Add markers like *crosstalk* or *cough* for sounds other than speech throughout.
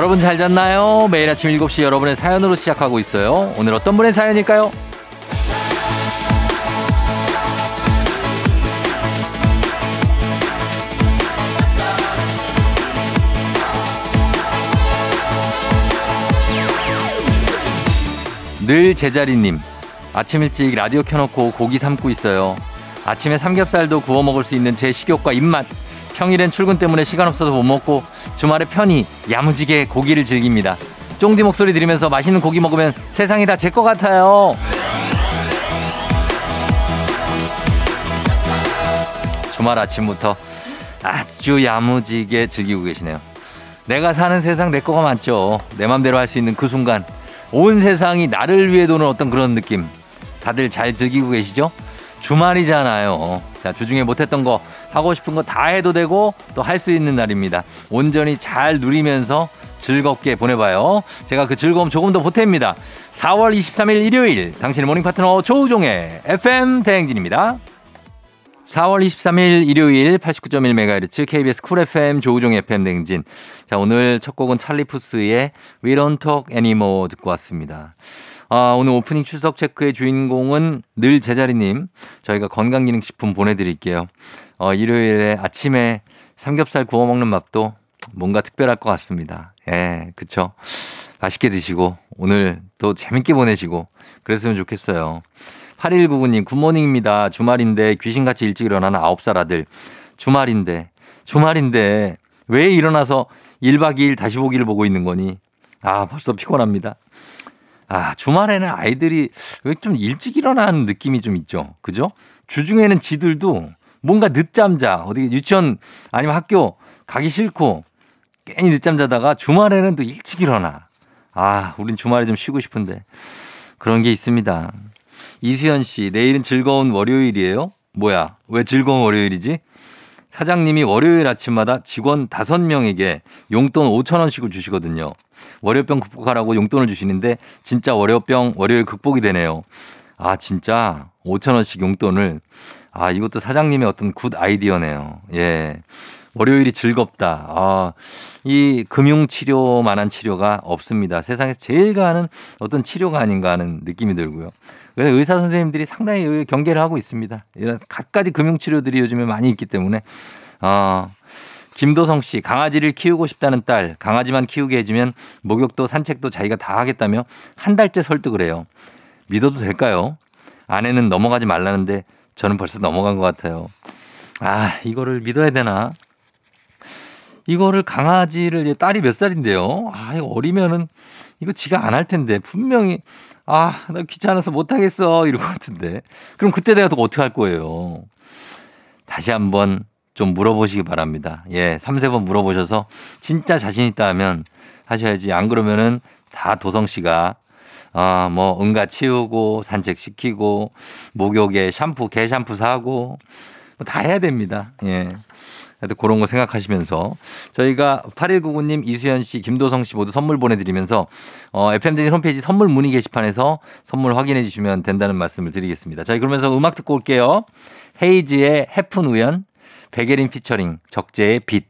여러분 잘 잤나요? 매일 아침 7시 여러분의 사연으로 시작하고 있어요. 오늘 어떤 분의 사연일까요? 늘 제자리님. 아침 일찍 라디오 켜놓고 고기 삶고 있어요. 아침에 삼겹살도 구워 먹을 수 있는 제 식욕과 입맛. 평일엔 출근 때문에 시간 없어서 못 먹고 주말에 편히 야무지게 고기를 즐깁니다. 쫑디 목소리 들으면서 맛있는 고기 먹으면 세상이 다 제 것 같아요. 주말 아침부터 아주 야무지게 즐기고 계시네요. 내가 사는 세상 내 거가 많죠. 내 맘대로 할 수 있는 그 순간 온 세상이 나를 위해 도는 어떤 그런 느낌. 다들 잘 즐기고 계시죠? 주말이잖아요. 자, 주중에 못했던 거, 하고 싶은 거 다 해도 되고 또 할 수 있는 날입니다. 온전히 잘 누리면서 즐겁게 보내봐요. 제가 그 즐거움 조금 더 보탭니다. 4월 23일 일요일 당신의 morning 파트너 조우종의 FM 대행진입니다. 4월 23일 일요일 89.1MHz KBS 쿨 FM 조우종 FM 대행진. 자, 오늘 첫 곡은 찰리 푸스의 We Don't Talk Anymore 듣고 왔습니다. 아, 오늘 오프닝 출석 체크의 주인공은 늘 제자리님. 저희가 건강기능식품 보내드릴게요. 어, 일요일에 아침에 삼겹살 구워 먹는 맛도 뭔가 특별할 것 같습니다. 예, 그쵸. 맛있게 드시고, 오늘 또 재밌게 보내시고, 그랬으면 좋겠어요. 8199님, Good morning입니다. 주말인데 귀신같이 일찍 일어나는 9살 아들. 주말인데, 주말인데, 왜 일어나서 1박 2일 다시 보기를 보고 있는 거니? 아, 벌써 피곤합니다. 아, 주말에는 아이들이 왜 좀 일찍 일어나는 느낌이 좀 있죠. 그죠? 주중에는 지들도 뭔가 늦잠 자. 어디 유치원 아니면 학교 가기 싫고 괜히 늦잠 자다가 주말에는 또 일찍 일어나. 아, 우린 주말에 좀 쉬고 싶은데. 그런 게 있습니다. 이수연 씨, 내일은 즐거운 월요일이에요? 뭐야? 왜 즐거운 월요일이지? 사장님이 월요일 아침마다 직원 5명에게 용돈 5천원씩을 주시거든요. 월요병 극복하라고 용돈을 주시는데 진짜 월요병 월요일 극복이 되네요. 아, 진짜 5천원씩 용돈을. 아, 이것도 사장님의 어떤 good 아이디어네요. 예. 월요일이 즐겁다. 아, 이 금융치료만한 치료가 없습니다. 세상에서 제일 가는 어떤 치료가 아닌가 하는 느낌이 들고요. 그래서 의사 선생님들이 상당히 경계를 하고 있습니다. 이런 갖가지 금융치료들이 요즘에 많이 있기 때문에, 어, 김도성 씨, 강아지를 키우고 싶다는 딸, 강아지만 키우게 해주면 목욕도 산책도 자기가 다 하겠다며 한 달째 설득을 해요. 믿어도 될까요? 아내는 넘어가지 말라는데 저는 벌써 넘어간 것 같아요. 아, 이거를 믿어야 되나? 이거를 강아지를 딸이 몇 살인데요? 아, 이거 어리면은 이거 지가 안 할 텐데 분명히 아, 나 귀찮아서 못 하겠어 이럴 것 같은데. 그럼 그때 내가 또 어떻게 할 거예요? 다시 한번 좀 물어보시기 바랍니다. 예, 3, 4번 물어보셔서 진짜 자신 있다 하면 하셔야지. 안 그러면은 다 도성 씨가 아, 뭐 응가 치우고 산책시키고 목욕에 샴푸, 개 샴푸 사고 뭐 다 해야 됩니다. 예. 하여튼 그런 거 생각하시면서 저희가 8199님, 이수연 씨, 김도성 씨 모두 선물 보내드리면서 어, FM대행진 홈페이지 선물 문의 게시판에서 선물 확인해 주시면 된다는 말씀을 드리겠습니다. 저희 그러면서 음악 듣고 올게요. 헤이즈의 헤픈 우연, 백예린 피처링, 적재의 빛.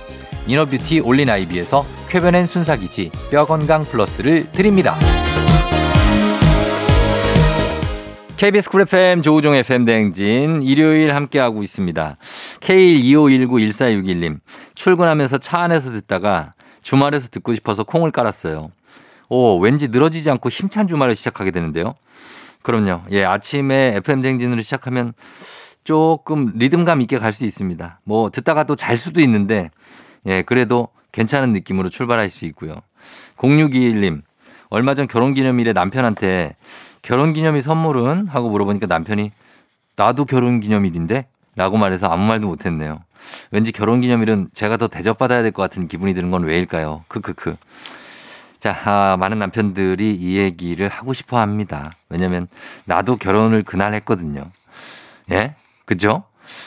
이너뷰티 올린 아이비에서 쾌변엔 순삭이지 뼈건강 플러스를 드립니다. KBS 쿨 FM 조우종 FM 대행진 일요일 함께하고 있습니다. K25191461님 출근하면서 차 안에서 듣다가 주말에서 듣고 싶어서 콩을 깔았어요. 오 왠지 늘어지지 않고 힘찬 주말을 시작하게 되는데요. 그럼요. 예 아침에 FM 대행진으로 시작하면 조금 리듬감 있게 갈 수 있습니다. 뭐 듣다가 또 잘 수도 있는데 예 그래도 괜찮은 느낌으로 출발할 수 있고요. 0621님 얼마 전 결혼기념일에 남편한테 결혼기념일 선물은? 하고 물어보니까 남편이 나도 결혼기념일인데? 라고 말해서 아무 말도 못했네요. 왠지 결혼기념일은 제가 더 대접받아야 될 것 같은 기분이 드는 건 왜일까요? 크크크. 자, 아, 많은 남편들이 이 얘기를 하고 싶어 합니다. 왜냐면 나도 결혼을 그날 했거든요. 예? 그죠?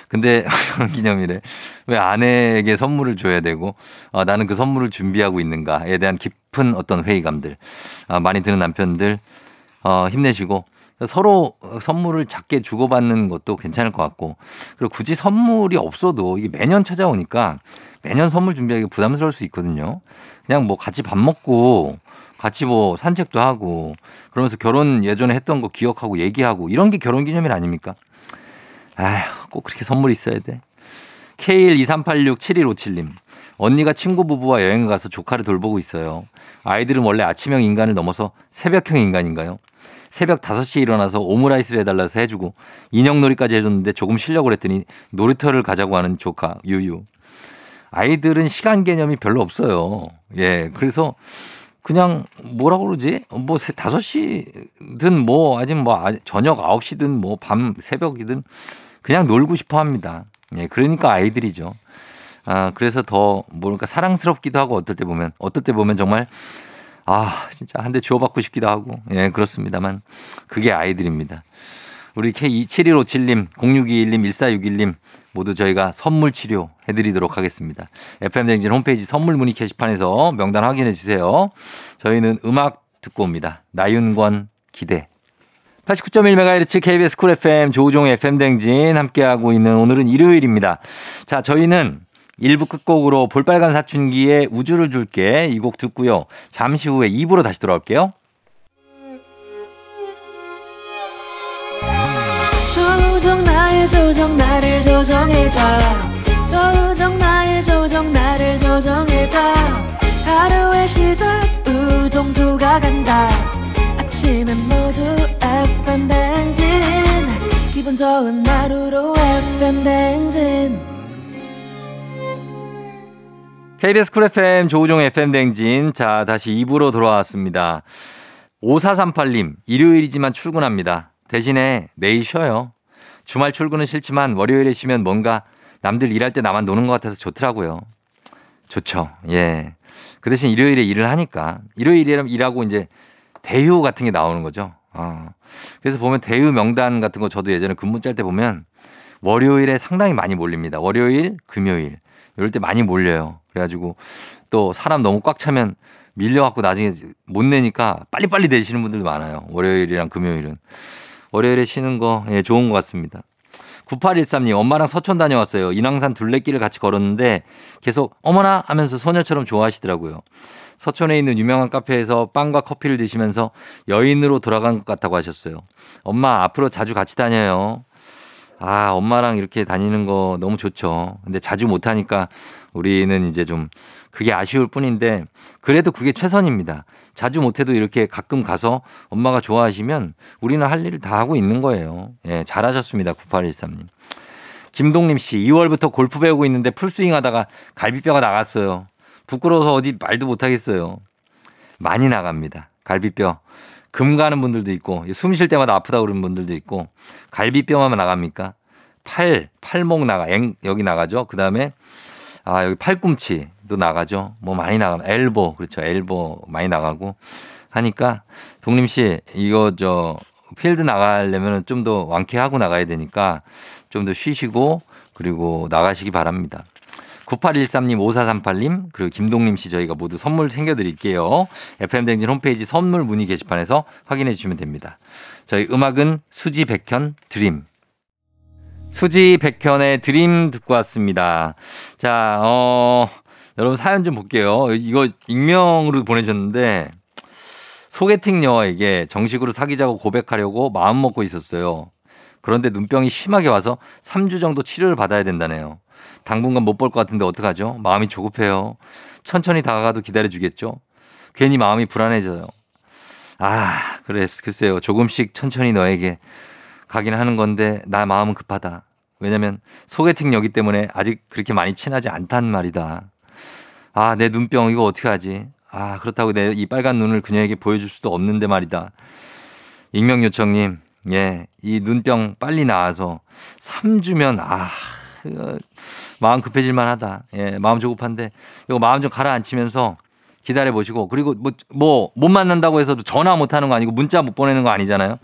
근데 결혼 *laughs* 기념일에 왜 아내에게 선물을 줘야 되고 어, 나는 그 선물을 준비하고 있는가에 대한 깊은 어떤 회의감들 아, 많이 드는 남편들 어, 힘내시고 서로 선물을 작게 주고받는 것도 괜찮을 것 같고 그리고 굳이 선물이 없어도 이게 매년 찾아오니까 매년 선물 준비하기 부담스러울 수 있거든요. 그냥 뭐 같이 밥 먹고 같이 뭐 산책도 하고 그러면서 결혼 예전에 했던 거 기억하고 얘기하고 이런 게 결혼 기념일 아닙니까? 아휴, 꼭 그렇게 선물이 있어야 돼. K123867157님. 언니가 친구 부부와 여행을 가서 조카를 돌보고 있어요. 아이들은 원래 아침형 인간을 넘어서 새벽형 인간인가요? 새벽 5시에 일어나서 오므라이스를 해달라서 해주고 인형놀이까지 해줬는데 조금 쉬려고 그랬더니 놀이터를 가자고 하는 조카 유유. 아이들은 시간 개념이 별로 없어요. 예. 그래서 그냥 뭐라고 그러지? 뭐 5시든 뭐 아직 뭐 아, 저녁 9시든 뭐 밤 새벽이든 그냥 놀고 싶어 합니다. 예. 그러니까 아이들이죠. 아, 그래서 더 뭐랄까 사랑스럽기도 하고 어떨 때 보면 어떨 때 보면 정말 아, 진짜 한 대 주워받고 싶기도 하고. 예, 그렇습니다만 그게 아이들입니다. 우리 K271557님, 0621님, 1461님 모두 저희가 선물 치료 해드리도록 하겠습니다. FM댕진 홈페이지 선물 문의 게시판에서 명단 확인해 주세요. 저희는 음악 듣고 옵니다. 나윤권 기대. 89.1MHz KBS 쿨 FM 조우종 FM대행진 함께하고 있는 오늘은 일요일입니다. 자, 저희는 1부 끝곡으로 볼빨간 사춘기에 우주를 줄게 이 곡 듣고요. 잠시 후에 2부로 다시 돌아올게요. 조정 나의 조정 나를 조정해줘 조정 나의 조정 나를 조정해줘 하루의 시절 우정조가 간다 아침엔 모두 FM 댕진 기분 좋은 하루로 FM 댕진 KBS 쿨 FM 조우종 FM 댕진. 자, 다시 2부로 돌아왔습니다. 5438님, 일요일이지만 출근합니다. 대신에 내일 쉬어요. 주말 출근은 싫지만 월요일에 쉬면 뭔가 남들 일할 때 나만 노는 것 같아서 좋더라고요. 좋죠. 예. 그 대신 일요일에 일을 하니까 일요일에 일하고 이제 대휴 같은 게 나오는 거죠. 어. 그래서 보면 대휴 명단 같은 거 저도 예전에 근무 짤 때 보면 월요일에 상당히 많이 몰립니다. 월요일, 금요일. 이럴 때 많이 몰려요. 그래가지고 또 사람 너무 꽉 차면 밀려갖고 나중에 못 내니까 빨리빨리 내시는 분들도 많아요. 월요일이랑 금요일은. 월요일에 쉬는 거, 예, 좋은 것 같습니다. 9813님, 엄마랑 서촌 다녀왔어요. 인왕산 둘레길을 같이 걸었는데 계속 어머나 하면서 소녀처럼 좋아하시더라고요. 서촌에 있는 유명한 카페에서 빵과 커피를 드시면서 여인으로 돌아간 것 같다고 하셨어요. 엄마, 앞으로 자주 같이 다녀요. 아, 엄마랑 이렇게 다니는 거 너무 좋죠. 근데 자주 못하니까 우리는 이제 좀 그게 아쉬울 뿐인데 그래도 그게 최선입니다. 자주 못해도 이렇게 가끔 가서 엄마가 좋아하시면 우리는 할 일을 다 하고 있는 거예요. 예, 잘하셨습니다. 9813님. 김동림 씨, 2월부터 골프 배우고 있는데 풀스윙 하다가 갈비뼈가 나갔어요. 부끄러워서 어디 말도 못하겠어요. 많이 나갑니다. 갈비뼈. 금 가는 분들도 있고 숨 쉴 때마다 아프다 그러는 분들도 있고 갈비뼈만 나갑니까? 팔, 팔목 나가, 앵, 여기 나가죠. 그 다음에 아, 여기 팔꿈치 도 나가죠. 뭐 많이 나가, 엘보, 그렇죠. 엘보 많이 나가고 하니까 동림 씨, 이거 저 필드 나가려면 좀 더 완쾌하고 나가야 되니까 좀 더 쉬시고 그리고 나가시기 바랍니다. 9813님, 5438님, 그리고 김동림 씨 저희가 모두 선물 챙겨드릴게요. FM댕진 홈페이지 선물 문의 게시판에서 확인해 주시면 됩니다. 저희 음악은 수지 백현 드림. 수지 백현의 드림 듣고 왔습니다. 자, 어, 여러분 사연 좀 볼게요. 이거 익명으로 보내셨는데 소개팅 여에게 정식으로 사귀자고 고백하려고 마음 먹고 있었어요. 그런데 눈병이 심하게 와서 3주 정도 치료를 받아야 된다네요. 당분간 못 볼 것 같은데 어떡하죠? 마음이 조급해요. 천천히 다가가도 기다려주겠죠? 괜히 마음이 불안해져요. 아, 그래, 글쎄요. 조금씩 천천히 너에게 가긴 하는 건데 나 마음은 급하다. 왜냐면 소개팅 여기 때문에 아직 그렇게 많이 친하지 않단 말이다. 아, 내 눈병 이거 어떻게 하지? 아, 그렇다고 내 이 빨간 눈을 그녀에게 보여줄 수도 없는데 말이다. 익명 요청님, 예, 이 눈병 빨리 나와서 3주면 아, 마음 급해질만 하다. 예, 마음 조급한데 이거 마음 좀 가라앉히면서 기다려 보시고 그리고 뭐 뭐 못 만난다고 해서 전화 못 하는 거 아니고 문자 못 보내는 거 아니잖아요.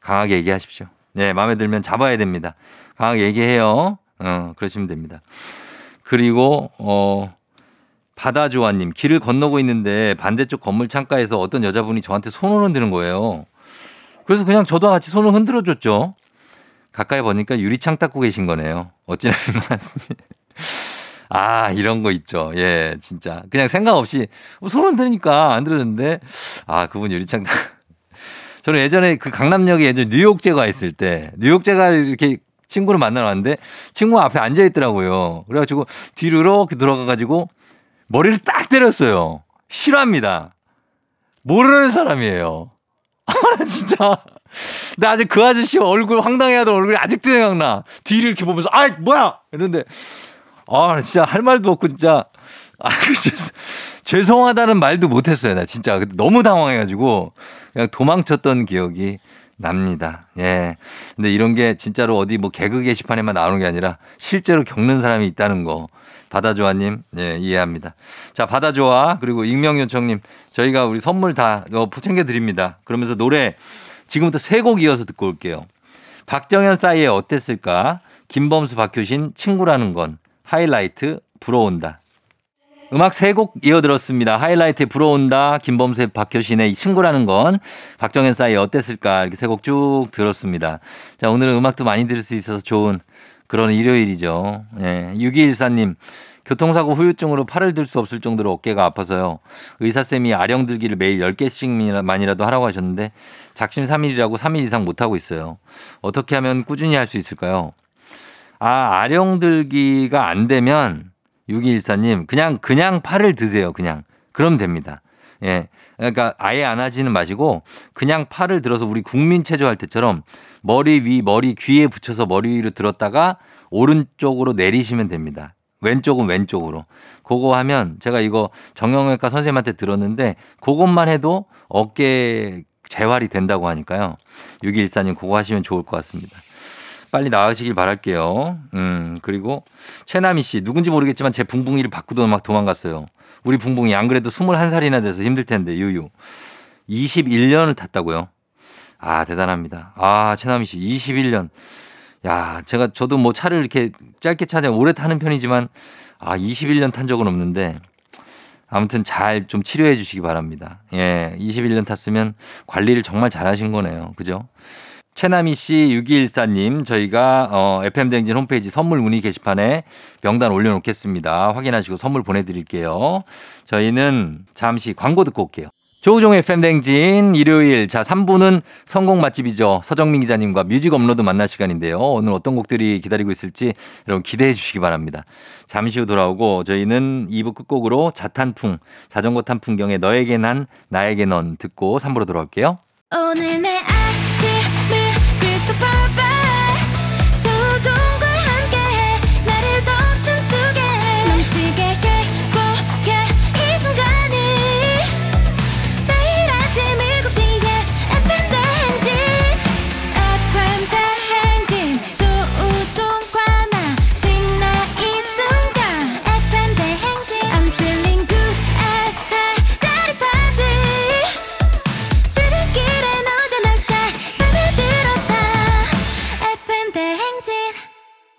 강하게 얘기하십시오. 네, 마음에 들면 잡아야 됩니다. 강하게 얘기해요. 어, 그러시면 됩니다. 그리고 어 바다조아님 길을 건너고 있는데 반대쪽 건물 창가에서 어떤 여자분이 저한테 손을 흔드는 거예요. 그래서 그냥 저도 같이 손을 흔들어 줬죠. 가까이 보니까 유리창 닦고 계신 거네요. 어찌나 *laughs* 민망한지. 아, 이런 거 있죠. 예, 진짜. 그냥 생각 없이 손 흔드니까 안 들었는데, 아, 그분 유리창 닦. 저는 예전에 그 강남역에 예전 뉴욕제가 있을 때, 뉴욕제가 이렇게 친구를 만나러 왔는데, 친구가 앞에 앉아 있더라고요. 그래가지고 뒤로 이렇게 들어가가지고 머리를 딱 때렸어요. 싫어합니다. 모르는 사람이에요. *laughs* 아, 진짜. 나 아직 그 아저씨 얼굴 황당해하던 얼굴이 아직도 생각나. 뒤를 이렇게 보면서 아 뭐야 이런데 아 진짜 할 말도 없고 진짜 아 죄송하다는 말도 못했어요. 나 진짜 너무 당황해가지고 그냥 도망쳤던 기억이 납니다. 예. 근데 이런 게 진짜로 어디 뭐 개그 게시판에만 나오는 게 아니라 실제로 겪는 사람이 있다는 거. 바다조아님, 예, 이해합니다. 자, 바다조아, 그리고 익명요청님, 저희가 우리 선물 다 어, 챙겨드립니다. 그러면서 노래 지금부터 세 곡 이어서 듣고 올게요. 박정현 싸이의 어땠을까? 김범수 박효신 친구라는 건 하이라이트 불어온다. 음악 세 곡 이어 들었습니다. 하이라이트에 불어온다. 김범수 박효신의 친구라는 건 박정현 싸이의 어땠을까? 이렇게 세 곡 쭉 들었습니다. 자, 오늘은 음악도 많이 들을 수 있어서 좋은 그런 일요일이죠. 예. 6214님. 교통사고 후유증으로 팔을 들 수 없을 정도로 어깨가 아파서요. 의사쌤이 아령 들기를 매일 10개씩만이라도 하라고 하셨는데 작심 3일이라고 3일 이상 못하고 있어요. 어떻게 하면 꾸준히 할 수 있을까요? 아, 아령 들기가 안 되면 6214님 그냥 그냥 팔을 드세요. 그냥. 그럼 됩니다. 예. 그러니까 아예 안 하지는 마시고 그냥 팔을 들어서 우리 국민 체조 할 때처럼 머리 위, 머리 귀에 붙여서 머리 위로 들었다가 오른쪽으로 내리시면 됩니다. 왼쪽은 왼쪽으로. 그거 하면 제가 이거 정형외과 선생님한테 들었는데 그것만 해도 어깨 재활이 된다고 하니까요. 6214님 그거 하시면 좋을 것 같습니다. 빨리 나으시길 바랄게요. 음, 그리고 최남희 씨, 누군지 모르겠지만 제 붕붕이를 바꾸던 막 도망갔어요. 우리 붕붕이 안 그래도 21살이나 돼서 힘들 텐데, 유유. 21년을 탔다고요? 아, 대단합니다. 아, 최남희 씨, 21년. 야, 제가 저도 뭐 차를 이렇게 짧게 차냐 오래 타는 편이지만 아, 21년 탄 적은 없는데 아무튼 잘 좀 치료해 주시기 바랍니다. 예, 21년 탔으면 관리를 정말 잘 하신 거네요. 그죠? 최남희 씨 6214님 저희가 어, FM대행진 홈페이지 선물 문의 게시판에 명단 올려놓겠습니다. 확인하시고 선물 보내드릴게요. 저희는 잠시 광고 듣고 올게요. 조우종의 FM대행진 일요일 자 3부는 선곡 맛집이죠. 서정민 기자님과 뮤직 업로드 만날 시간인데요. 오늘 어떤 곡들이 기다리고 있을지 여러분 기대해 주시기 바랍니다. 잠시 후 돌아오고 저희는 2부 끝곡으로 자탄풍 자전거 탄 풍경에 너에게 난 나에게 넌 듣고 3부로 돌아올게요. 오늘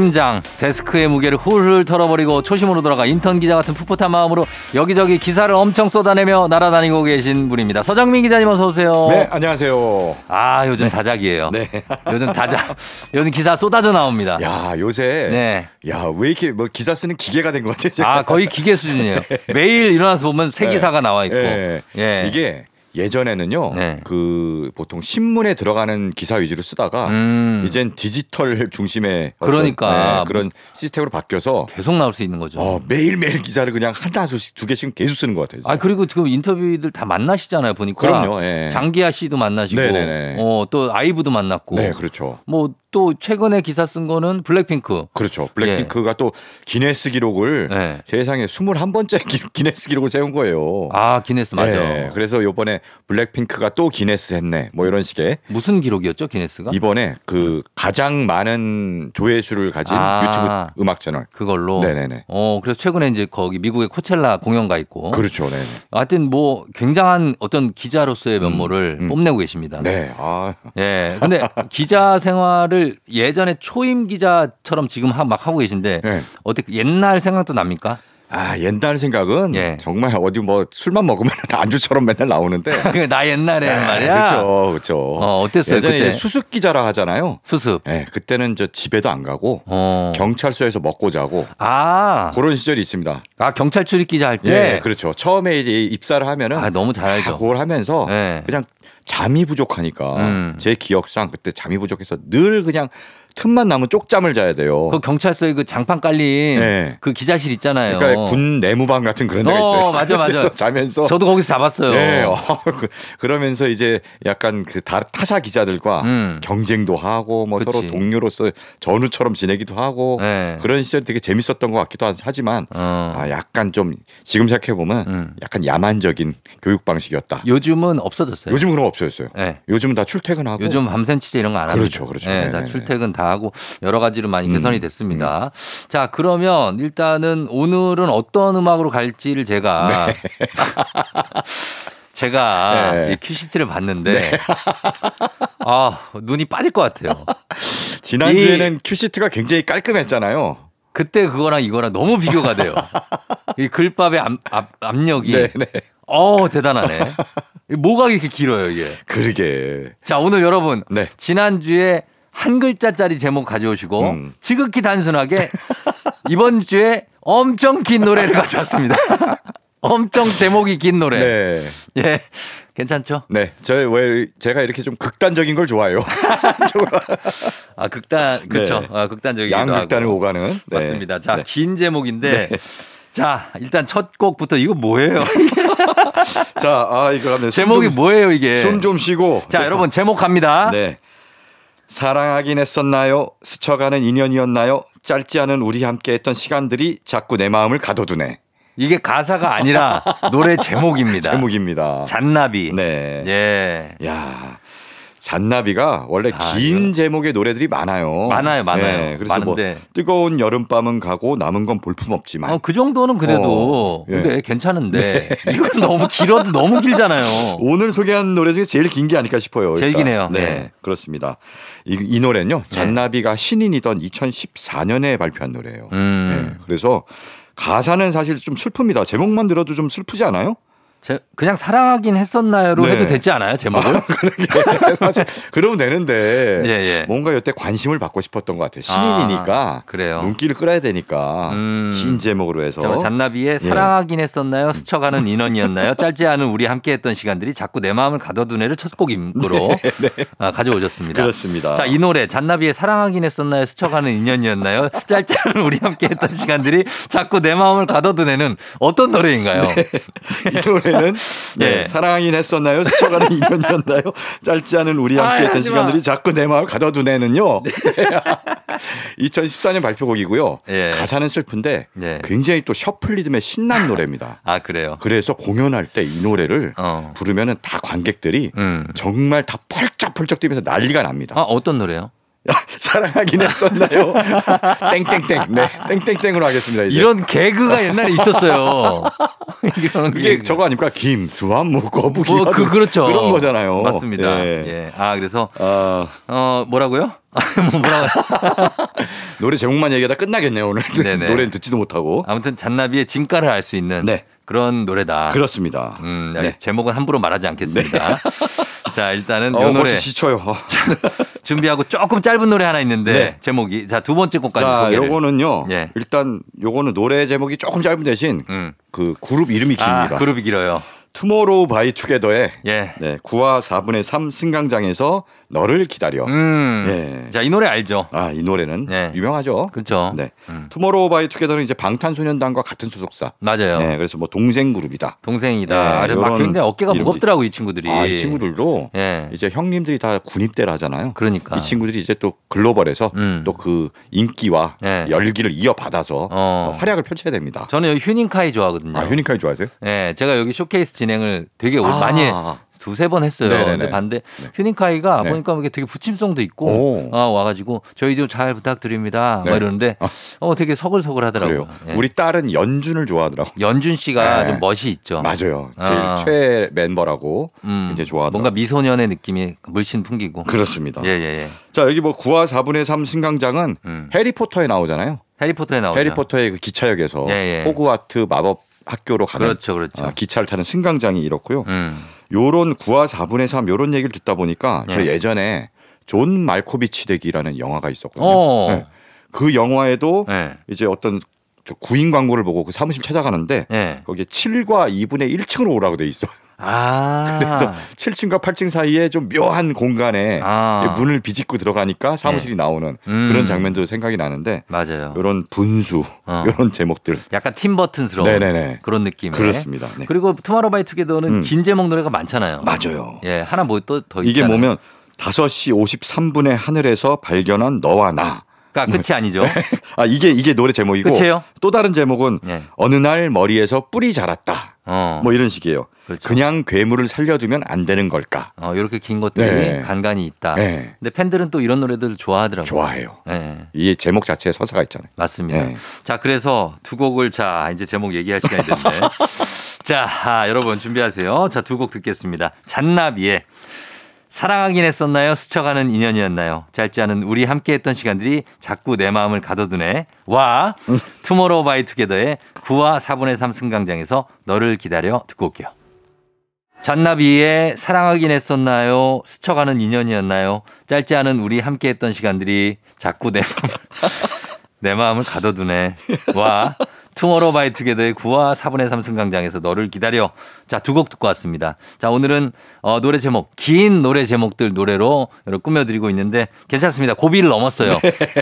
팀장 데스크의 무게를 훌훌 털어버리고 초심으로 돌아가 인턴 기자 같은 풋풋한 마음으로 여기저기 기사를 엄청 쏟아내며 날아다니고 계신 분입니다. 서정민 기자님 어서 오세요. 네, 안녕하세요. 아 요즘 다작이에요. 네. 요즘 다작. 요즘 기사 쏟아져 나옵니다. 야, 요새 네. 야, 왜 이렇게 뭐 기사 쓰는 기계가 된 것 같아요. 제가. 아 거의 기계 수준이에요. *laughs* 매일 일어나서 보면 새 네. 기사가 나와 있고. 예. 예. 이게 예전에는요. 네. 그 보통 신문에 들어가는 기사 위주로 쓰다가 음. 이젠 디지털 중심의 그러니까. 네, 그런 시스템으로 바뀌어서 계속 나올 수 있는 거죠. 어, 매일 매일 기사를 그냥 하나 두두 개씩 계속 쓰는 것 같아요. 진짜. 아 그리고 지금 인터뷰들 다 만나시잖아요 보니까. 그럼요. 예. 장기하 씨도 만나시고, 네네네. 어 또 아이브도 만났고, 네, 그렇죠. 뭐또 최근에 기사 쓴 거는 블랙핑크. 그렇죠. 블랙핑크가 또 기네스 기록을 네. 세상에 21번째 기, 기네스 기록을 세운 거예요. 아 기네스 맞아. 네, 그래서 요번에 블랙핑크가 또 기네스 했네. 뭐 이런 식의 무슨 기록이었죠 기네스가? 이번에 그 가장 많은 조회수를 가진 아. 유튜브 음악 채널. 그걸로. 네 네 네. 어 그래서 최근에 이제 거기 미국의 코첼라 공연 가 있고. 그렇죠. 네. 하여튼 뭐 굉장한 어떤 기자로서의 면모를 음. 뽐내고 계십니다. 네. 아, 예. 근데 기자 생활을 예전에 초임 기자처럼 지금 하- 막 하고 계신데 네. 어떻게 옛날 생각도 납니까? 아, 옛날 생각은 예. 정말 어디 뭐 술만 먹으면 *laughs* 안주처럼 맨날 나오는데. *laughs* 그나 옛날에 네, 말이야. 그렇죠. 그렇죠. 어, 어땠어요, 예전에 그때? 수습 기자라 하잖아요. 수습. 네, 그때는 저 집에도 안 가고 어. 경찰서에서 먹고 자고 아, 그런 시절이 있습니다. 아 경찰 출입 기자 할 때. 예, 그렇죠. 처음에 이제 입사를 하면은 아 너무 잘다 알죠. 그걸 하면서 네. 그냥 잠이 부족하니까 음. 제 기억상 그때 잠이 부족해서 늘 그냥 틈만 나면 쪽잠을 자야 돼요. 그 경찰서에 그 장판 깔린 네. 그 기자실 있잖아요. 그러니까 군 내무방 같은 그런 데가 어, 있어요. 맞아, 맞아. 그래서 자면서 저도 거기서 잡았어요. 네, 어, 그- 그러면서 이제 약간 그 다- 타사 기자들과 음. 경쟁도 하고 뭐 그치. 서로 동료로서 전우처럼 지내기도 하고 네. 그런 시절 되게 재밌었던 것 같기도 하지만 어. 아 약간 좀 지금 생각해 보면 음. 약간 야만적인 교육 방식이었다. 요즘은 없어졌어요. 요즘 거 없어졌어요. 네. 요즘은 다 출퇴근하고 요즘 밤샘 취재 이런 거안 합니다. 그렇죠, 그렇죠. 네, 다 네네네. 음. 출퇴근 다 하고 여러 가지로 많이 개선이 됐습니다. 자, 그러면 일단은 오늘은 어떤 음악으로 갈지를 제가 *laughs* 제가 네. 이 큐시트를 봤는데 *laughs* 아 눈이 빠질 것 같아요. 지난주에는 큐시트가 굉장히 깔끔했잖아요. 그때 그거랑 이거랑 너무 비교가 돼요. 이 글밥의 압, 압, 압력이 네, 네. 어 대단하네. 이 뭐가 이렇게 길어요 이게. 그러게. 자 오늘 여러분 네. 지난 주에 한 글자짜리 제목 가져오시고 음. 지극히 단순하게 이번 주에 엄청 긴 노래를 가져왔습니다. *laughs* 엄청 제목이 긴 노래. 네. 예. 괜찮죠? 네. 저왜 제가 이렇게 좀 극단적인 걸 좋아해요. *laughs* 아, 극단, 그렇죠. 네. 아, 극단적이기도 양극단을 하고. 오가는. 네. 맞습니다. 자, 네. 긴 제목인데. 자, 일단 첫 곡부터 이거 뭐예요? *laughs* 자, 아 이거 하면 제목이 뭐예요, 이게? 숨 좀 쉬고. 자, 여러분, 제목 갑니다. 네. 사랑하긴 했었나요? 스쳐가는 인연이었나요? 짧지 않은 우리 함께 했던 시간들이 자꾸 내 마음을 가둬두네. 이게 가사가 아니라 노래 제목입니다. *laughs* 제목입니다. 잔나비. 네. 예. 야 잔나비가 원래 아, 긴 제목의 노래들이 많아요. 많아요, 많아요. 네, 그래서 많은데. 뭐 뜨거운 여름밤은 가고 남은 건 볼품없지만. 어, 그 정도는 그래도 어, 예. 근데 괜찮은데 *laughs* 이건 너무 길어도 너무 길잖아요. 오늘 소개한 노래 중에 제일 긴 게 아닐까 싶어요. 제일 일단. 기네요. 네, 네. 그렇습니다. 이, 이 노래는요, 잔나비가 신인이던 2014년에 발표한 노래예요. 음. 네, 그래서 가사는 사실 좀 슬픕니다. 제목만 들어도 좀 슬프지 않아요? 제- 그냥 사랑하긴 했었나요로 네. 해도 됐지 않아요 제목을? *laughs* 사실 그러면 되는데 예, 예. 뭔가 여태 관심을 받고 싶었던 것 같아요. 신인이니까 아, 그래요. 눈길을 끌어야 되니까 음. 신 제목으로 해서 잔나비의 사랑하긴 했었나요? 스쳐가는 인원이었나요? 짧지 않은 우리 함께했던 시간들이 자꾸 내 마음을 가둬두네를 첫 곡으로 *laughs* 아, 가져오셨습니다. 네, 그렇습니다. 자, 이 노래 잔나비의 사랑하긴 했었나요? 스쳐가는 인연이었나요? 짧지 않은 우리 함께했던 시간들이 자꾸 내 마음을 가둬두네는 어떤 노래인가요? 이 노래 는 *laughs* 네, 네. 사랑하긴 했었나요? 스쳐가는 *laughs* 인연이었나요? 짧지 않은 우리 함께 했던 하지 마. 시간들이 자꾸 내 마음을 가둬두네는요. *laughs* 2014년 발표곡이고요. 예. 가사는 슬픈데 예. 굉장히 또 셔플 리듬의 신난 노래입니다. 아, 그래요. 그래서 공연할 때 이 노래를 어. 부르면은 다 관객들이 음. 정말 다 펄쩍펄쩍 뛰면서 난리가 납니다. 아, 어떤 노래요? *laughs* 사랑하긴 했었나요? *laughs* 땡땡땡. 네, 땡땡땡으로 하겠습니다. 이제. 이런 개그가 옛날에 있었어요. *laughs* 이런 그게 개그. 저거 아닙니까? 김수환 뭐 거북이 뭐, 그, 그렇죠. 그런 거잖아요. 맞습니다. 예. 예. 아, 그래서, 아, 어, 뭐라고요? 뭐 뭐라고? 노래 제목만 얘기하다 끝나겠네요 오늘. 네네. 노래는 듣지도 못하고. 아무튼 잔나비의 진가를 알 수 있는 네. 그런 노래다. 그렇습니다. 음, 네. 제목은 함부로 말하지 않겠습니다. *laughs* 자, 일단은 요 어, 노래 벌써 지쳐요. *laughs* 어. 준비하고 조금 짧은 노래 하나 있는데 네. 제목이 자, 두 번째 곡까지 자, 소개를. 요거는요. 예. 일단 요거는 노래 제목이 조금 짧은 대신 음. 그 그룹 이름이 아, 깁니다. 그룹이 길어요. 투모로우 바이 투게더의 예. 네, 9와 4분의 3 승강장에서 너를 기다려. 음. 예. 자, 이 노래 알죠? 아, 이 노래는 네. 유명하죠. 그렇죠. 네. 음. 투모로우 바이 투게더는 이제 방탄소년단과 같은 소속사. 맞아요. 네, 그래서 뭐 동생 그룹이다. 동생이다. 네, 그래서 막 굉장히 어깨가 이름이- 무겁더라고 이 친구들이. 아, 이 친구들도 예. 이제 형님들이 다 군입대를 하잖아요. 그러니까. 이 친구들이 이제 또 글로벌에서 음. 또그 인기와 네. 열기를 이어받아서 어. 활약을 펼쳐야 됩니다. 저는 여기 휴닝카이 좋아하거든요. 아, 휴닝카이 좋아하세요? 예, 제가 여기 쇼케이스 진행을 되게 아. 많이 두세 번 했어요. 네네네. 근데 반대 휴닝카이가 네. 보니까 이게 되게 붙임성도 있고 오. 아, 와가지고 저희 좀잘 부탁드립니다. 네. 막 이러는데 아. 어 되게 서글서글 하더라고요. 그래요. 예. 우리 딸은 연준을 좋아하더라고. 연준 씨가 네. 좀 멋이 있죠. 맞아요. 제일 아. 최애 멤버라고 음, 이제 좋아하더라고. 뭔가 미소년의 느낌이 물씬 풍기고. 그렇습니다. 예, 예, 예. 자 여기 뭐 9와 4분의 3 승강장은 음. 해리포터에 나오잖아요. 해리포터에 나오죠. 해리포터의 그 기차역에서 예, 예. 호그와트 마법 학교로 가는 그렇죠, 그렇죠. 아, 기차를 타는 승강장이 이렇고요. 음. 요런 9와 4분의 3 요런 얘기를 듣다 보니까 저 예. 예전에 존 말코비치 되기라는 영화가 있었거든요. 어. 네. 그 영화에도 예. 이제 어떤 저 구인 광고를 보고 그 사무실 찾아가는데 예. 거기에 7과 2분의 1층으로 오라고 돼 있어. 아. 그래서 7층과 8층 사이에 좀 묘한 공간에 아. 문을 비집고 들어가니까 사무실이 나오는 음. 그런 장면도 생각이 나는데 맞아요. 이런 분수 어. 이런 제목들 약간 팀버튼스러운 네네네. 그런 느낌. 그렇습니다. 네. 그리고 투모로우 바이 투게더는 음. 긴 제목 노래가 많잖아요. 맞아요. 예, 하나 뭐 또더 이게 있잖아요. 뭐면 5시 53분에 하늘에서 발견한 너와 나. 그러니까 끝이 아니죠. *laughs* 아 이게 이게 노래 제목이고 끝이에요? 또 다른 제목은 예. 어느 날 머리에서 뿔이 자랐다. 어. 뭐 이런 식이에요. 그렇죠. 그냥 괴물을 살려두면 안 되는 걸까? 어, 이렇게 긴 것들이 네. 간간이 있다. 네. 근데 팬들은 또 이런 노래들을 좋아하더라고요. 좋아해요. 네, 이 제목 자체에 서사가 있잖아요. 맞습니다. 네. 자, 그래서 두 곡을 자, 이제 제목 얘기할 시간이 됐는데. *laughs* 자, 아, 여러분 준비하세요. 자, 두 곡 듣겠습니다. 잔나비의 사랑하긴 했었나요? 스쳐가는 인연이었나요? 짧지 않은 우리 함께했던 시간들이 자꾸 내 마음을 가둬두네. 와 투모로우 바이 투게더의 9와 4분의 3 승강장에서 너를 기다려 듣고 올게요. 잔나비의 사랑하긴 했었나요? 스쳐가는 인연이었나요? 짧지 않은 우리 함께했던 시간들이 자꾸 내 마음을 *laughs* 내 마음을 가둬두네. 와. 투모로우 바이 투게더의 9와 4분의 3 승강장에서 너를 기다려. 자, 두 곡 듣고 왔습니다. 자, 오늘은 어, 노래 제목, 긴 노래 제목들 노래로 여러분 꾸며드리고 있는데 괜찮습니다. 고비를 넘었어요.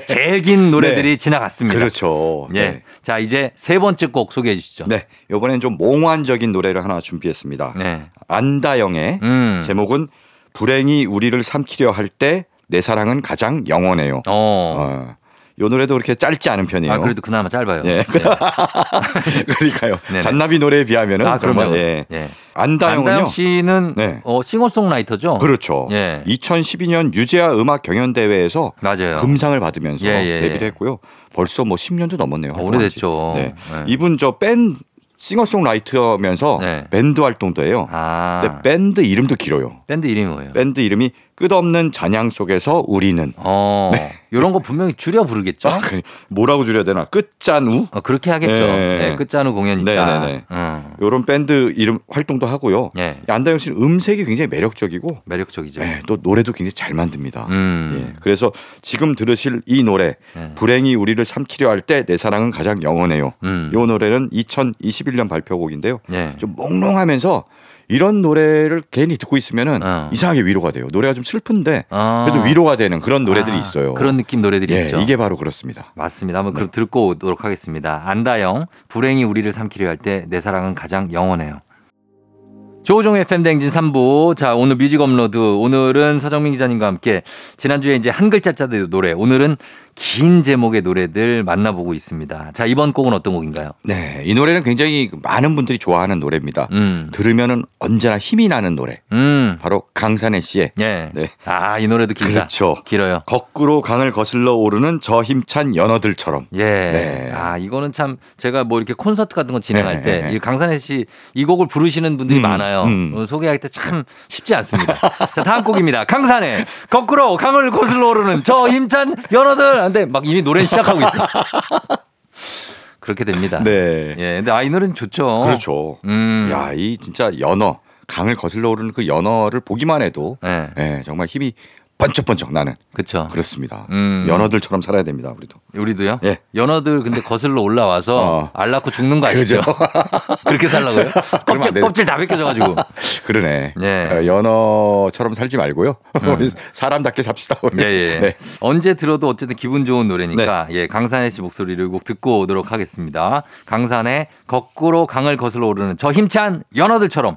제일 긴 노래들이 지나갔습니다. 그렇죠. 예. 네. 자, 이제 세 번째 곡 소개해 주시죠. 네. 이번엔 좀 몽환적인 노래를 하나 준비했습니다. 네. 안다영의 음. 제목은 불행이 우리를 삼키려 할 때 내 사랑은 가장 영원해요. 어. 어. 요 노래도 그렇게 짧지 않은 편이에요. 아, 그래도 그나마 짧아요. 예. 네. *laughs* 그러니까요. 네네. 잔나비 노래에 비하면은 아, 정말 그럼요. 예. 예. 안다영은요. 안다영 씨는 네. 어, 싱어송라이터죠? 그렇죠. 예. 2012년 유재하 음악 경연 대회에서 맞아요. 금상을 받으면서 예, 예, 데뷔를 예. 했고요. 벌써 뭐 10년도 넘었네요. 어, 오래됐죠. 네. 네. 이분 저밴 싱어송라이터면서 네. 밴드 활동도 해요. 아. 근데 밴드 이름도 길어요. 밴드 이름이 뭐예요? 밴드 이름이 끝없는 잔향 속에서 우리는 어. 이런 거 분명히 줄여 부르겠죠? 아, 그 뭐라고 줄여야 되나? 끝잔우 어, 그렇게 하겠죠. 예. 네, 끝잔우 공연 있다. 네네네. 음. 요런 밴드 이름 활동도 하고요. 예. 이 안다영 씨는 음색이 굉장히 매력적이고 매력적이죠. 예, 또 노래도 굉장히 잘 만듭니다. 음. 예, 그래서 지금 들으실 이 노래 예. 불행이 우리를 삼키려 할 때 내 사랑은 가장 영원해요. 음. 이 노래는 2021년 발표곡인데요. 예. 좀 몽롱하면서 이런 노래를 괜히 듣고 있으면은 어. 이상하게 위로가 돼요. 노래가 좀 슬픈데 아. 그래도 위로가 되는 그런 노래들이 아, 있어요. 그런 느낌 노래들이 예, 있죠. 이게 바로 그렇습니다. 맞습니다. 한번 그럼 듣고 오도록 하겠습니다. 안다영, 불행이 우리를 삼키려 할 때 내 사랑은 가장 영원해요. 조우종의 FM 대행진 3부. 자, 오늘 뮤직 업로드. 오늘은 서정민 기자님과 함께 지난주에 이제 한 글자짜리 노래. 오늘은 긴 제목의 노래들 만나보고 있습니다. 자, 이번 곡은 어떤 곡인가요? 네, 이 노래는 굉장히 많은 분들이 좋아하는 노래입니다. 음. 들으면은 언제나 힘이 나는 노래. 음. 바로 강산의 씨의 예. 네. 아, 이 노래도 길다. 그렇죠. 길어요. 거꾸로 강을 거슬러 오르는 저 힘찬 연어들처럼. 예. 네. 아, 이거는 참 제가 뭐 이렇게 콘서트 같은 거 진행할 네, 때 네. 이 강산혜 씨이 곡을 부르시는 분들이 음, 많아요. 음. 어, 소개할 때 참 쉽지 않습니다. 자, 다음 곡입니다. 강산혜 거꾸로 강을 거슬러 오르는 저 힘찬 연어들. 근데 막 이미 노래 시작하고 있어요. *laughs* 그렇게 됩니다. 네. 예. 근데 아, 이 노래는 좋죠. 그렇죠. 음. 야, 이 진짜 연어, 강을 거슬러 오르는 그 연어를 보기만 해도 예. 예, 정말 힘이 번쩍번쩍 나는 그렇죠. 그렇습니다. 음. 연어들처럼 살아야 됩니다, 우리도. 우리도요? 예. 연어들 근데 거슬러 올라와서 어. 알 낳고 죽는 거 아시죠? *laughs* 그렇게 살라고요? 껍질. 껍질 다 벗겨져가지고. *laughs* 그러네. 네. 어, 연어처럼 살지 말고요. 우리 사람답게 삽시다. 우리. 예, 예. 네. 언제 들어도 어쨌든 기분 좋은 노래니까 예, 강산의 씨 목소리를 꼭 듣고 오도록 하겠습니다. 강산의 거꾸로 강을 거슬러 오르는 저 힘찬 연어들처럼.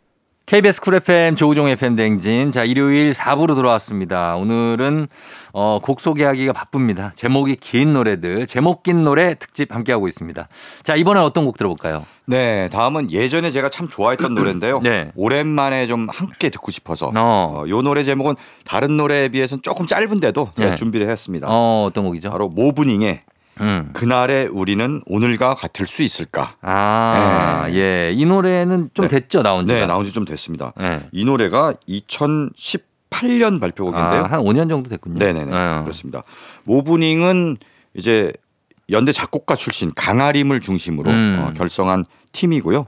KBS Cool FM 조우종의 FM 대행진. 자, 일요일 4부로 돌아왔습니다. 오늘은 어, 곡 소개하기가 바쁩니다. 제목이 긴 노래들, 제목 긴 노래 특집 함께하고 있습니다. 자, 이번엔 어떤 곡 들어볼까요? 네, 다음은 예전에 제가 참 좋아했던 노래인데요. 네. 오랜만에 좀 함께 듣고 싶어서 어. 어, 요 노래 제목은 다른 노래에 비해서는 조금 짧은데도 제가 네. 준비를 했습니다. 어, 어떤 곡이죠? 바로 모브닝의 음. 그날의 우리는 오늘과 같을 수 있을까? 아, 네. 예. 이 노래는 좀 네. 됐죠, 나온 지가. 네, 나온 지 좀 됐습니다. 네. 이 노래가 2018년 발표곡인데요. 아, 한 5년 정도 됐군요. 네네네. 어. 그렇습니다. 모브닝은 이제 연대 작곡가 출신 강아림을 중심으로 음. 어, 결성한 팀이고요.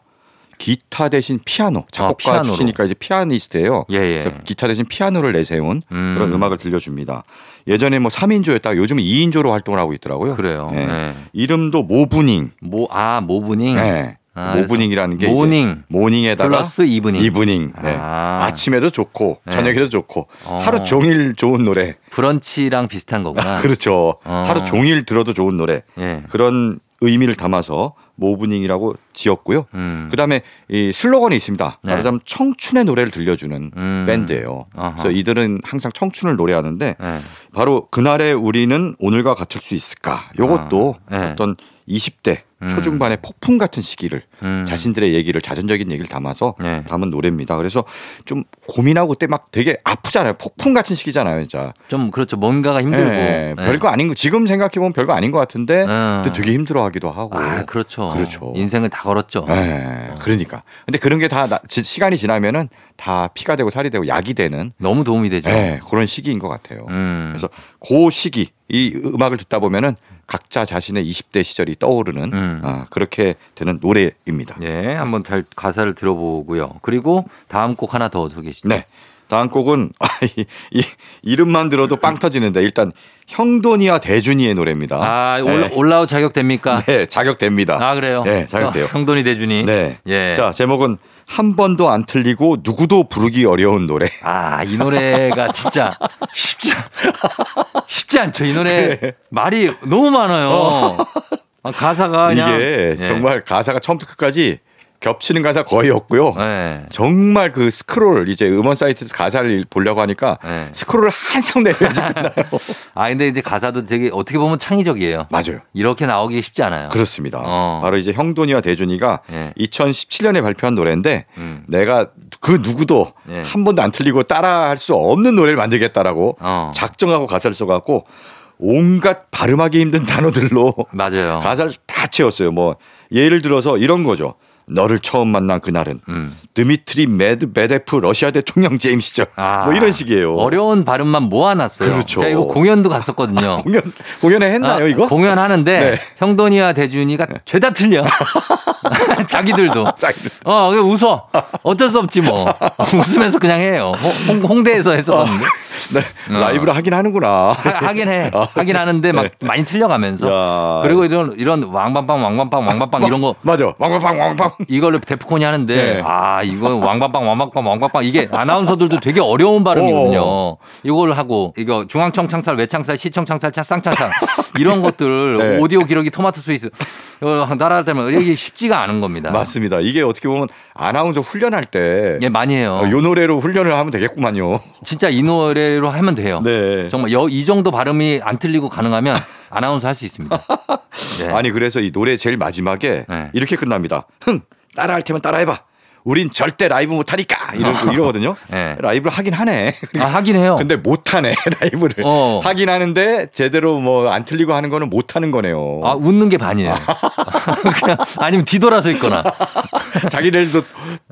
기타 대신 피아노 작곡가 아. 출신이니까 이제 피아니스트예요. 예, 예. 그래서 기타 대신 피아노를 내세운 음. 그런 음악을 들려줍니다. 예전에 뭐 3인조였다가 요즘은 2인조로 활동을 하고 있더라고요. 그래요. 네. 네. 이름도 모브닝. 모, 아, 모브닝. 네. 아, 모브닝이라는 게 morning morning에다가 플러스 evening. Evening. 네. 아. 아침에도 좋고 네. 저녁에도 좋고 어. 하루 종일 좋은 노래. 브런치랑 비슷한 거구나. *laughs* 그렇죠. 어. 하루 종일 들어도 좋은 노래. 예. 그런 의미를 담아서 모브닝이라고 지었고요. 음. 그다음에 이 슬로건이 있습니다. 네. 말하자면 청춘의 노래를 들려주는 음. 밴드예요. 어허. 그래서 이들은 항상 청춘을 노래하는데 네. 바로 그날의 우리는 오늘과 같을 수 있을까? 요것도 아, 네. 어떤 20대 음. 초중반의 폭풍 같은 시기를 음. 자신들의 얘기를 자전적인 얘기를 담아서 네. 담은 노래입니다. 그래서 좀 고민하고 그때 막 되게 아프잖아요. 폭풍 같은 시기잖아요, 진짜. 좀 그렇죠. 뭔가가 힘들고. 예, 네. 별거 아닌 거 지금 생각해 보면 별거 아닌 것 같은데 음. 근데 되게 힘들어하기도 하고. 아, 그렇죠. 그렇죠. 인생을 다 걸었죠. 예, 그러니까. 근데 그런 게 다 시간이 지나면은 다 피가 되고 살이 되고 약이 되는 너무 도움이 되죠. 예, 그런 시기인 것 같아요. 음. 그래서 그 시기 이 음악을 듣다 보면은 각자 자신의 20대 시절이 떠오르는 음. 아, 그렇게 되는 노래입니다. 예, 한번 잘 가사를 들어보고요. 그리고 다음 곡 하나 더 소개해 주시죠. 네. 다음 곡은 *laughs* 아, 이, 이 이름만 들어도 빵 터지는데 일단 형돈이와 대준이의 노래입니다. 아, 네. 올라, 올라오 자격 됩니까? 네, 자격됩니다. 아, 그래요? 네, 자격돼요. 어, 형돈이 대준이. 네. 예. 자, 제목은 한 번도 안 틀리고 누구도 부르기 어려운 노래. 아, 이 노래가 진짜 쉽지, 쉽지 않죠. 이 노래 그래. 말이 너무 많아요. 아, 가사가 그냥. 이게 예. 정말 가사가 처음부터 끝까지 겹치는 가사 거의 없고요. 네. 정말 그 스크롤 이제 음원 사이트에서 가사를 보려고 하니까 네. 스크롤을 한참 내려야지 *laughs* 끝나요. 아, 근데 이제 가사도 되게 어떻게 보면 창의적이에요. 맞아요. 이렇게 나오기 쉽지 않아요. 그렇습니다. 어. 바로 이제 형돈이와 대준이가 예. 2017년에 발표한 노래인데 음. 내가 그 누구도 예. 한 번도 안 틀리고 따라할 수 없는 노래를 만들겠다라고 어. 작정하고 가사를 써갖고 온갖 발음하기 힘든 단어들로 맞아요. 가사를 다 채웠어요. 뭐 예를 들어서 이런 거죠. 너를 처음 만난 그날은 음. 드미트리 메드베데프 러시아 대통령 재임 시절 아, 뭐 이런 식이에요. 어려운 발음만 모아놨어요. 그렇죠. 제가 이거 공연도 갔었거든요. 공연 공연에 했나요 아, 이거? 공연하는데 네. 형돈이와 대준이가 죄다 틀려. *laughs* 자기들도. *laughs* 자기들. 어, 웃어. 어쩔 수 없지 뭐. *laughs* 웃으면서 그냥 해요. 홍, 홍대에서 했었는데. 네, 라이브를 하긴 하는구나. 하, 하긴 해. 아, 하긴 하는데 막 많이 틀려가면서. 야. 그리고 이런 이런 왕밤빵 왕밤빵 왕밤빵 이런 거 맞아. 왕방방 왕방. 이걸로 데프콘이 하는데 네. 아 이건 왕밤빵 왕밤빵 왕밤빵 이게 아나운서들도 되게 어려운 발음이거든요. 이걸 하고 이거 중앙청 창살 외창살 시청 창살 찹상 창살 이런 것들 *laughs* 네. 오디오 기록이 토마토 스위스 따라할 때면 이게 쉽지가 않은 겁니다. 맞습니다. 이게 어떻게 보면 아나운서 훈련할 때 예 많이 해요. 어, 요 노래로 훈련을 하면 되겠구만요. 진짜 이 노래로 하면 돼요. 네. 정말 여, 이 정도 발음이 안 틀리고 가능하면 *laughs* 아나운서 할 수 있습니다. *laughs* 네. 아니 그래서 이 노래 제일 마지막에 네. 이렇게 끝납니다. 흥 따라할 테면 따라해봐. 우린 절대 라이브 못하니까 이러, *laughs* 이러거든요. 네. 라이브를 하긴 하네. 아, 하긴 해요. 근데 못하네 *laughs* 라이브를 어. 하긴 하는데 제대로 뭐 안 틀리고 하는 거는 못하는 거네요. 아, 웃는 게 반이에요. *laughs* 그냥 아니면 뒤돌아서 있거나. 자기들도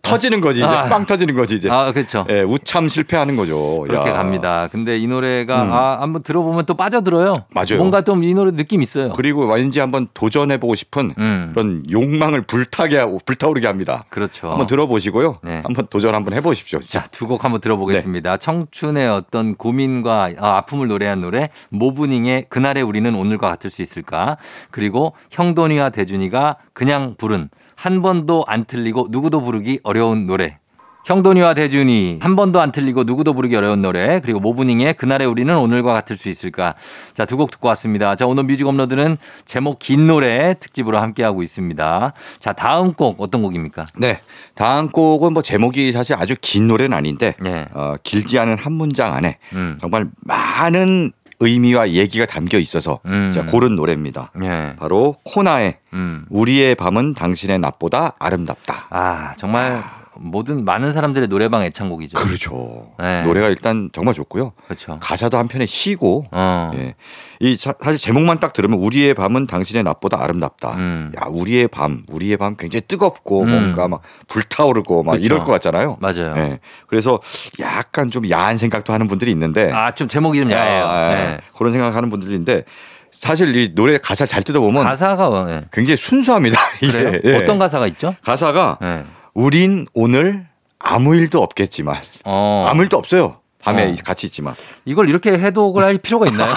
터지는 거지 이제 아. 빵 터지는 거지 이제. 아, 그렇죠. 예, 우참 실패하는 거죠. 그렇게 야. 갑니다. 근데 이 노래가 음. 아, 한번 들어보면 또 빠져들어요. 맞아요. 뭔가 좀 이 노래 느낌 있어요. 그리고 왠지 한번 도전해보고 싶은 음. 그런 욕망을 불타게 하고 불타오르게 합니다. 그렇죠. 한번 들어 보시고요. 네. 한번 도전 한번 해보십시오. 자, 두 곡 한번 들어보겠습니다. 청춘의 어떤 고민과 아, 아픔을 노래한 노래, 모브닝의 그날의 우리는 오늘과 같을 수 있을까? 그리고 형돈이와 대준이가 그냥 부른 한 번도 안 틀리고 누구도 부르기 어려운 노래. 형돈이와 대준이 한 번도 안 틀리고 누구도 부르기 어려운 노래 그리고 모브닝의 그날의 우리는 오늘과 같을 수 있을까 자 두 곡 듣고 왔습니다 자 오늘 뮤직 업로드는 제목 긴 노래 특집으로 함께하고 있습니다 자 다음 곡 어떤 곡입니까 네. 다음 곡은 뭐 제목이 사실 아주 긴 노래는 아닌데 네. 어, 길지 않은 한 문장 안에 음. 정말 많은 의미와 얘기가 담겨 있어서 음. 제가 고른 노래입니다. 예. 바로 코나의 음. 우리의 밤은 당신의 낮보다 아름답다. 아, 정말 모든 많은 사람들의 노래방 애창곡이죠. 그렇죠. 네. 노래가 일단 정말 좋고요. 그렇죠. 가사도 한편에 시고 어. 예. 이 사- 사실 제목만 딱 들으면 우리의 밤은 당신의 낮보다 아름답다. 음. 야, 우리의 밤, 우리의 밤 굉장히 뜨겁고 음. 뭔가 막 불타오르고 막 그쵸. 이럴 것 같잖아요. 맞아요. 예. 그래서 약간 좀 야한 생각도 하는 분들이 있는데 아, 좀 제목이 좀 야해요. 아, 예. 네. 그런 생각하는 분들인데 사실 이 노래 가사 잘 뜯어보면 가사가 어, 예. 굉장히 순수합니다. *laughs* 이게. 그래요? 예. 어떤 가사가 있죠? 가사가 예. 우린 오늘 아무 일도 없겠지만 어. 아무 일도 없어요. 밤에 어. 같이 있지만 이걸 이렇게 해독을 할 필요가 있나요?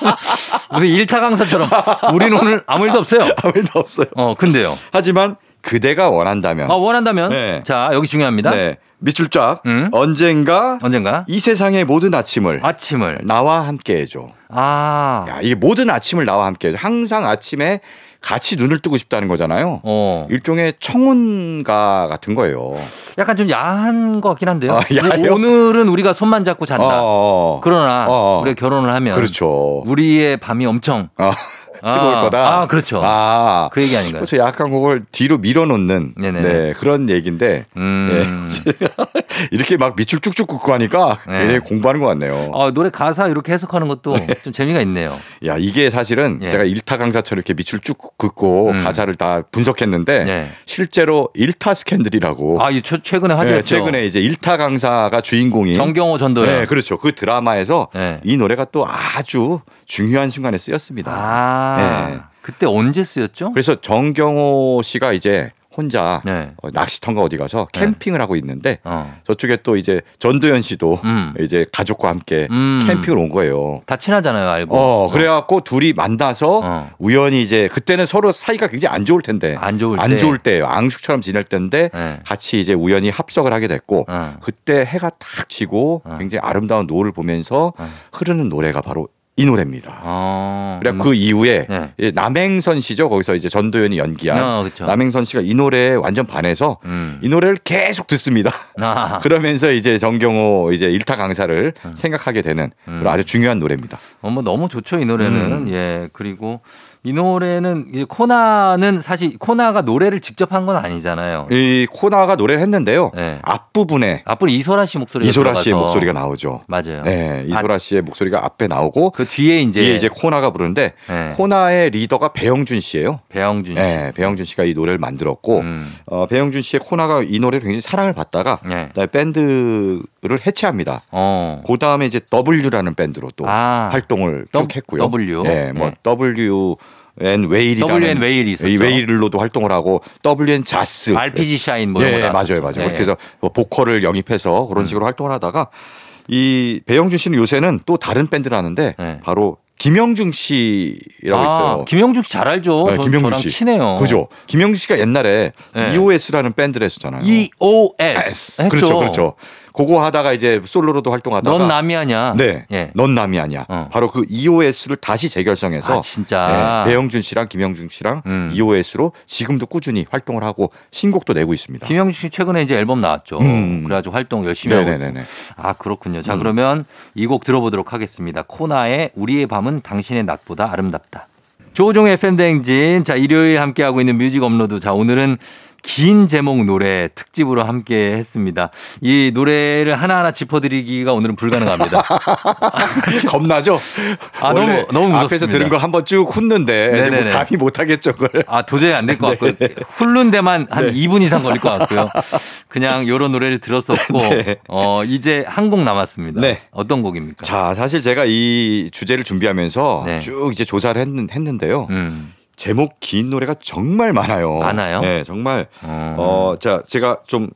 *laughs* 무슨 일타 강사처럼 우리는 오늘 아무 일도 없어요. *laughs* 아무 일도 없어요. 어, 근데요. 하지만 그대가 원한다면 아, 원한다면 네. 자, 여기 중요합니다. 네. 밑줄 쫙 음. 언젠가 언젠가 이 세상의 모든 아침을 아침을 나와 함께 해줘. 아. 야, 이게 모든 아침을 나와 함께 해줘. 항상 아침에 같이 눈을 뜨고 싶다는 거잖아요. 어. 일종의 청혼가 같은 거예요. 약간 좀 야한 것 같긴 한데요. 아? 오늘은 우리가 손만 잡고 잔다. 어, 그러나 어. 우리가 결혼을 하면 그렇죠. 우리의 밤이 엄청 어, 뜨거울 아, 거다. 아, 그렇죠. 아, 그 얘기 아닌가요? 그래서 약간 그걸 뒤로 밀어놓는 네네. 네, 그런 얘기인데 음. 예. *laughs* 이렇게 막 밑줄 쭉쭉 긋고 하니까 네. 공부하는 것 같네요. 어, 노래 가사 이렇게 해석하는 것도 좀 재미가 있네요. 야 이게 사실은 예. 제가 일타 강사처럼 이렇게 밑줄 쭉 긋고 음. 가사를 다 분석했는데 예. 실제로 일타 스캔들이라고 아, 이 최- 최근에 예, 화제였죠. 최근에 이제 일타 강사가 주인공인 정경호 전도연. 네, 그렇죠. 그 드라마에서 네. 이 노래가 또 아주 중요한 순간에 쓰였습니다. 아, 네. 그때 언제 쓰였죠? 그래서 정경호 씨가 이제 혼자 네. 어, 낚시터인가 어디 가서 네. 캠핑을 하고 있는데 어. 저쪽에 또 이제 전도연 씨도 음. 이제 가족과 함께 음. 캠핑을 온 거예요. 다 친하잖아요, 알고. 어, 그래갖고 둘이 만나서 어. 우연히 이제 그때는 서로 사이가 굉장히 안 좋을 텐데 안 좋을 때. 안 좋을 때예요. 앙숙처럼 지낼 때인데 네. 같이 이제 우연히 합석을 하게 됐고 어. 그때 해가 탁 지고 어. 굉장히 아름다운 노을을 보면서 어. 흐르는 노래가 바로 이 노래입니다. 어. 그래 그 이후에 네. 남행선 씨죠. 거기서 이제 전도연이 연기한 어, 그쵸. 남행선 씨가 이 노래에 완전 반해서 음. 이 노래를 계속 듣습니다. 아. *laughs* 그러면서 이제 정경호 이제 일타 강사를 생각하게 되는 음. 아주 중요한 노래입니다. 어, 뭐 너무 좋죠, 이 노래는. 음. 예. 그리고 이 노래는 이제 코나는 사실 코나가 노래를 직접 한 건 아니잖아요. 이 코나가 노래를 했는데요. 네. 앞부분에 앞으로 이소라 씨 목소리가 이소라 씨의 들어가서 목소리가 나오죠. 맞아요. 네, 이소라 씨의 목소리가 앞에 나오고 그 뒤에 이제, 뒤에 이제 코나가 부르는데 네. 코나의 리더가 배영준 씨예요. 배영준 씨. 네, 배영준 씨가 이 노래를 만들었고 음. 어, 배영준 씨의 코나가 이 노래를 굉장히 사랑을 받다가 네. 밴드를 해체합니다. 어. 그 다음에 이제 W라는 밴드로 또 아. 활동을 더- 쭉 했고요. W. 네, 뭐 네. W & Whale이라는 W & Whale이 있었죠. 이 Whale로도 활동을 하고 W & Jas RPG Shine 뭐 이런 예, 거 맞아요, 나왔었죠. 맞아요. 네. 음. 해서 뭐 보컬을 영입해서 그런 식으로 활동을 하다가 이 배영준 씨는 요새는 또 다른 밴드를 하는데 네. 바로 김형중 씨라고 있어요. 김형중 씨 잘 알죠. 네, 저, 김형중 씨. 친해요. 그죠? 김형중 씨가 옛날에 네. EOS라는 밴드를 했었잖아요. EOS. S. 했죠. 그렇죠, 그렇죠. 그거 하다가 이제 솔로로도 활동하다가 넌 남이 아니야. 네, 예. 넌 남이 아니야. 어. 바로 그 EOS를 다시 재결성해서 아, 진짜. 네, 배영준 씨랑 김형중 씨랑 음. EOS로 지금도 꾸준히 활동을 하고 신곡도 내고 있습니다. 김형중 씨 최근에 이제 앨범 나왔죠. 음. 그래가지고 활동 열심히 하고. 네네네. 음. 아 그렇군요. 자 그러면 이 곡 들어보도록 하겠습니다. 코나의 우리의 밤은 당신의 낮보다 아름답다. 조우종의 FM 대행진. 자 일요일 함께 하고 있는 뮤직 업로드. 자 오늘은 긴 제목 노래 특집으로 함께 했습니다. 이 노래를 하나하나 짚어드리기가 오늘은 불가능합니다. *laughs* 겁나죠? 아, 너무- 너무 무섭습니다. 앞에서 들은 거 한번 쭉 훑는데. 뭐 감히 못하겠죠, 그걸. 아 도저히 안 될 것 같고요. 네. 훑는 데만 한 2분 이상 걸릴 것 같고요. 그냥 요런 노래를 들었었고 *laughs* 네. 어 이제 한 곡 남았습니다. 네. 어떤 곡입니까? 자, 사실 제가 이 주제를 준비하면서 네. 쭉 이제 조사를 했는, 했는데요. 음. 제목 긴 노래가 정말 많아요. 많아요? 네, 정말. 어. 어, 자, 제가 좀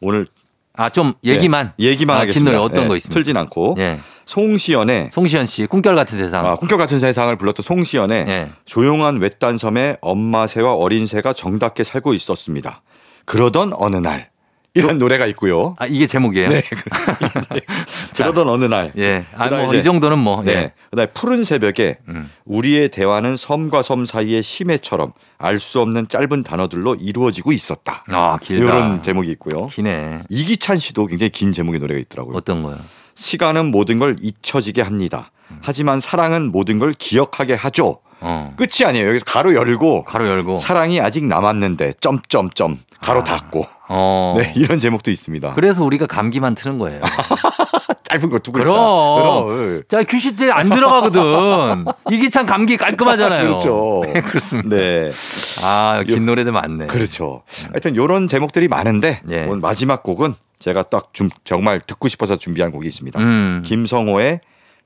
오늘 아 좀 얘기만 네, 얘기만 아, 하겠습니다. 긴 노래 어떤 네, 거 있습니까? 틀진 않고 예. 송시연의 송시현 씨 꿈결 같은 세상. 아, 꿈결 같은 세상을 불렀던 송시연의 예. 조용한 외딴 섬에 엄마 새와 어린 새가 정답게 살고 있었습니다. 그러던 어느 날 이런 노래가 있고요. 아 이게 제목이에요. 네. *laughs* *laughs* 그러던 어느 날. 예. 아 그다음에 뭐 정도는 뭐. 네. 예. 그다음에 푸른 새벽에 음. 우리의 대화는 섬과 섬 사이의 심해처럼 알 수 없는 짧은 단어들로 이루어지고 있었다. 아 길다. 이런 제목이 있고요. 기네. 이기찬 씨도 굉장히 긴 제목의 노래가 있더라고요. 어떤 거요? 시간은 모든 걸 잊혀지게 합니다. 하지만 사랑은 모든 걸 기억하게 하죠. 어. 끝이 아니에요. 여기서 가로 열고 가로 열고. 사랑이 아직 남았는데 점점점 가로 닫고 어. 네 이런 제목도 있습니다. 그래서 우리가 감기만 트는 거예요. *laughs* 짧은 거 두 글자. 그럼. 그럼. 자 규시 때 안 들어가거든. 이게 참 감기 깔끔하잖아요. 그렇죠. *laughs* 네, 그렇습니다. 네, 아, 긴 노래들 많네. 그렇죠. 하여튼 이런 제목들이 많은데 예. 오늘 마지막 곡은 제가 딱좀 정말 듣고 싶어서 준비한 곡이 있습니다. 음. 김성호의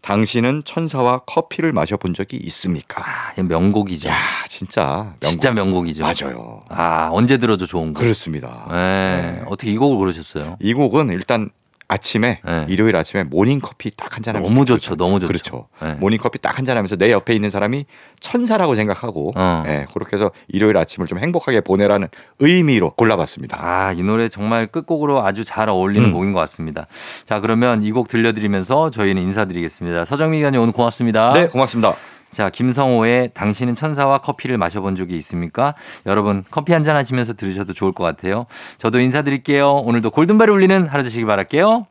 당신은 천사와 커피를 마셔본 적이 있습니까? 아, 명곡이죠. 야, 진짜 명곡. 진짜 명곡이죠. 맞아요. 아, 언제 들어도 좋은 곡. 그렇습니다. 네. 네. 어떻게 이 곡을 고르셨어요? 이 곡은 일단 아침에 네. 일요일 아침에 모닝 커피 딱 한 잔 하면서 너무 좋죠. 있잖아요. 너무 좋죠. 그렇죠. 네. 모닝 커피 딱 한 잔 하면서 내 옆에 있는 사람이 천사라고 생각하고 어. 예, 그렇게 해서 일요일 아침을 좀 행복하게 보내라는 의미로 골라봤습니다. 아, 이 노래 정말 끝곡으로 아주 잘 어울리는 음. 곡인 것 같습니다. 자, 그러면 이 곡 들려드리면서 저희는 인사드리겠습니다. 서정미 기자님 오늘 고맙습니다. 네, 고맙습니다. 자, 김성호의 당신은 천사와 커피를 마셔본 적이 있습니까? 여러분, 커피 한 잔 하시면서 들으셔도 좋을 것 같아요. 저도 인사드릴게요. 오늘도 골든벨을 울리는 하루 되시길 바랄게요.